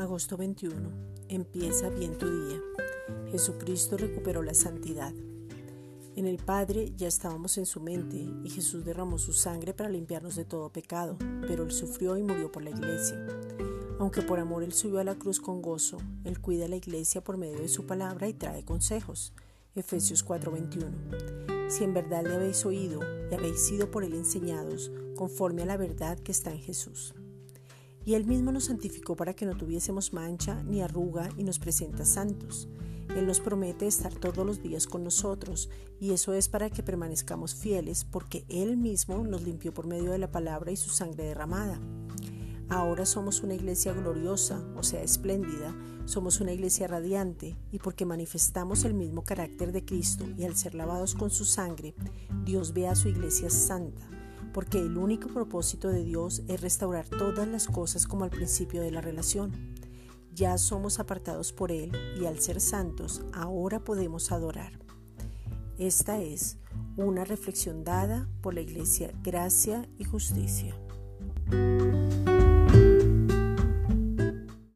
Agosto 21. Empieza bien tu día. Jesucristo recuperó la santidad. En el Padre ya estábamos en su mente y Jesús derramó su sangre para limpiarnos de todo pecado, pero Él sufrió y murió por la iglesia. Aunque por amor Él subió a la cruz con gozo, Él cuida a la iglesia por medio de su palabra y trae consejos. Efesios 4:21. Si en verdad le habéis oído y habéis sido por Él enseñados, conforme a la verdad que está en Jesús. Y Él mismo nos santificó para que no tuviésemos mancha ni arruga y nos presenta santos. Él nos promete estar todos los días con nosotros y eso es para que permanezcamos fieles porque Él mismo nos limpió por medio de la palabra y su sangre derramada. Ahora somos una iglesia gloriosa, o sea, espléndida, somos una iglesia radiante y porque manifestamos el mismo carácter de Cristo y al ser lavados con su sangre, Dios ve a su iglesia santa porque el único propósito de Dios es restaurar todas las cosas como al principio de la relación. Ya somos apartados por Él y al ser santos ahora podemos adorar. Esta es una reflexión dada por la Iglesia Gracia y Justicia.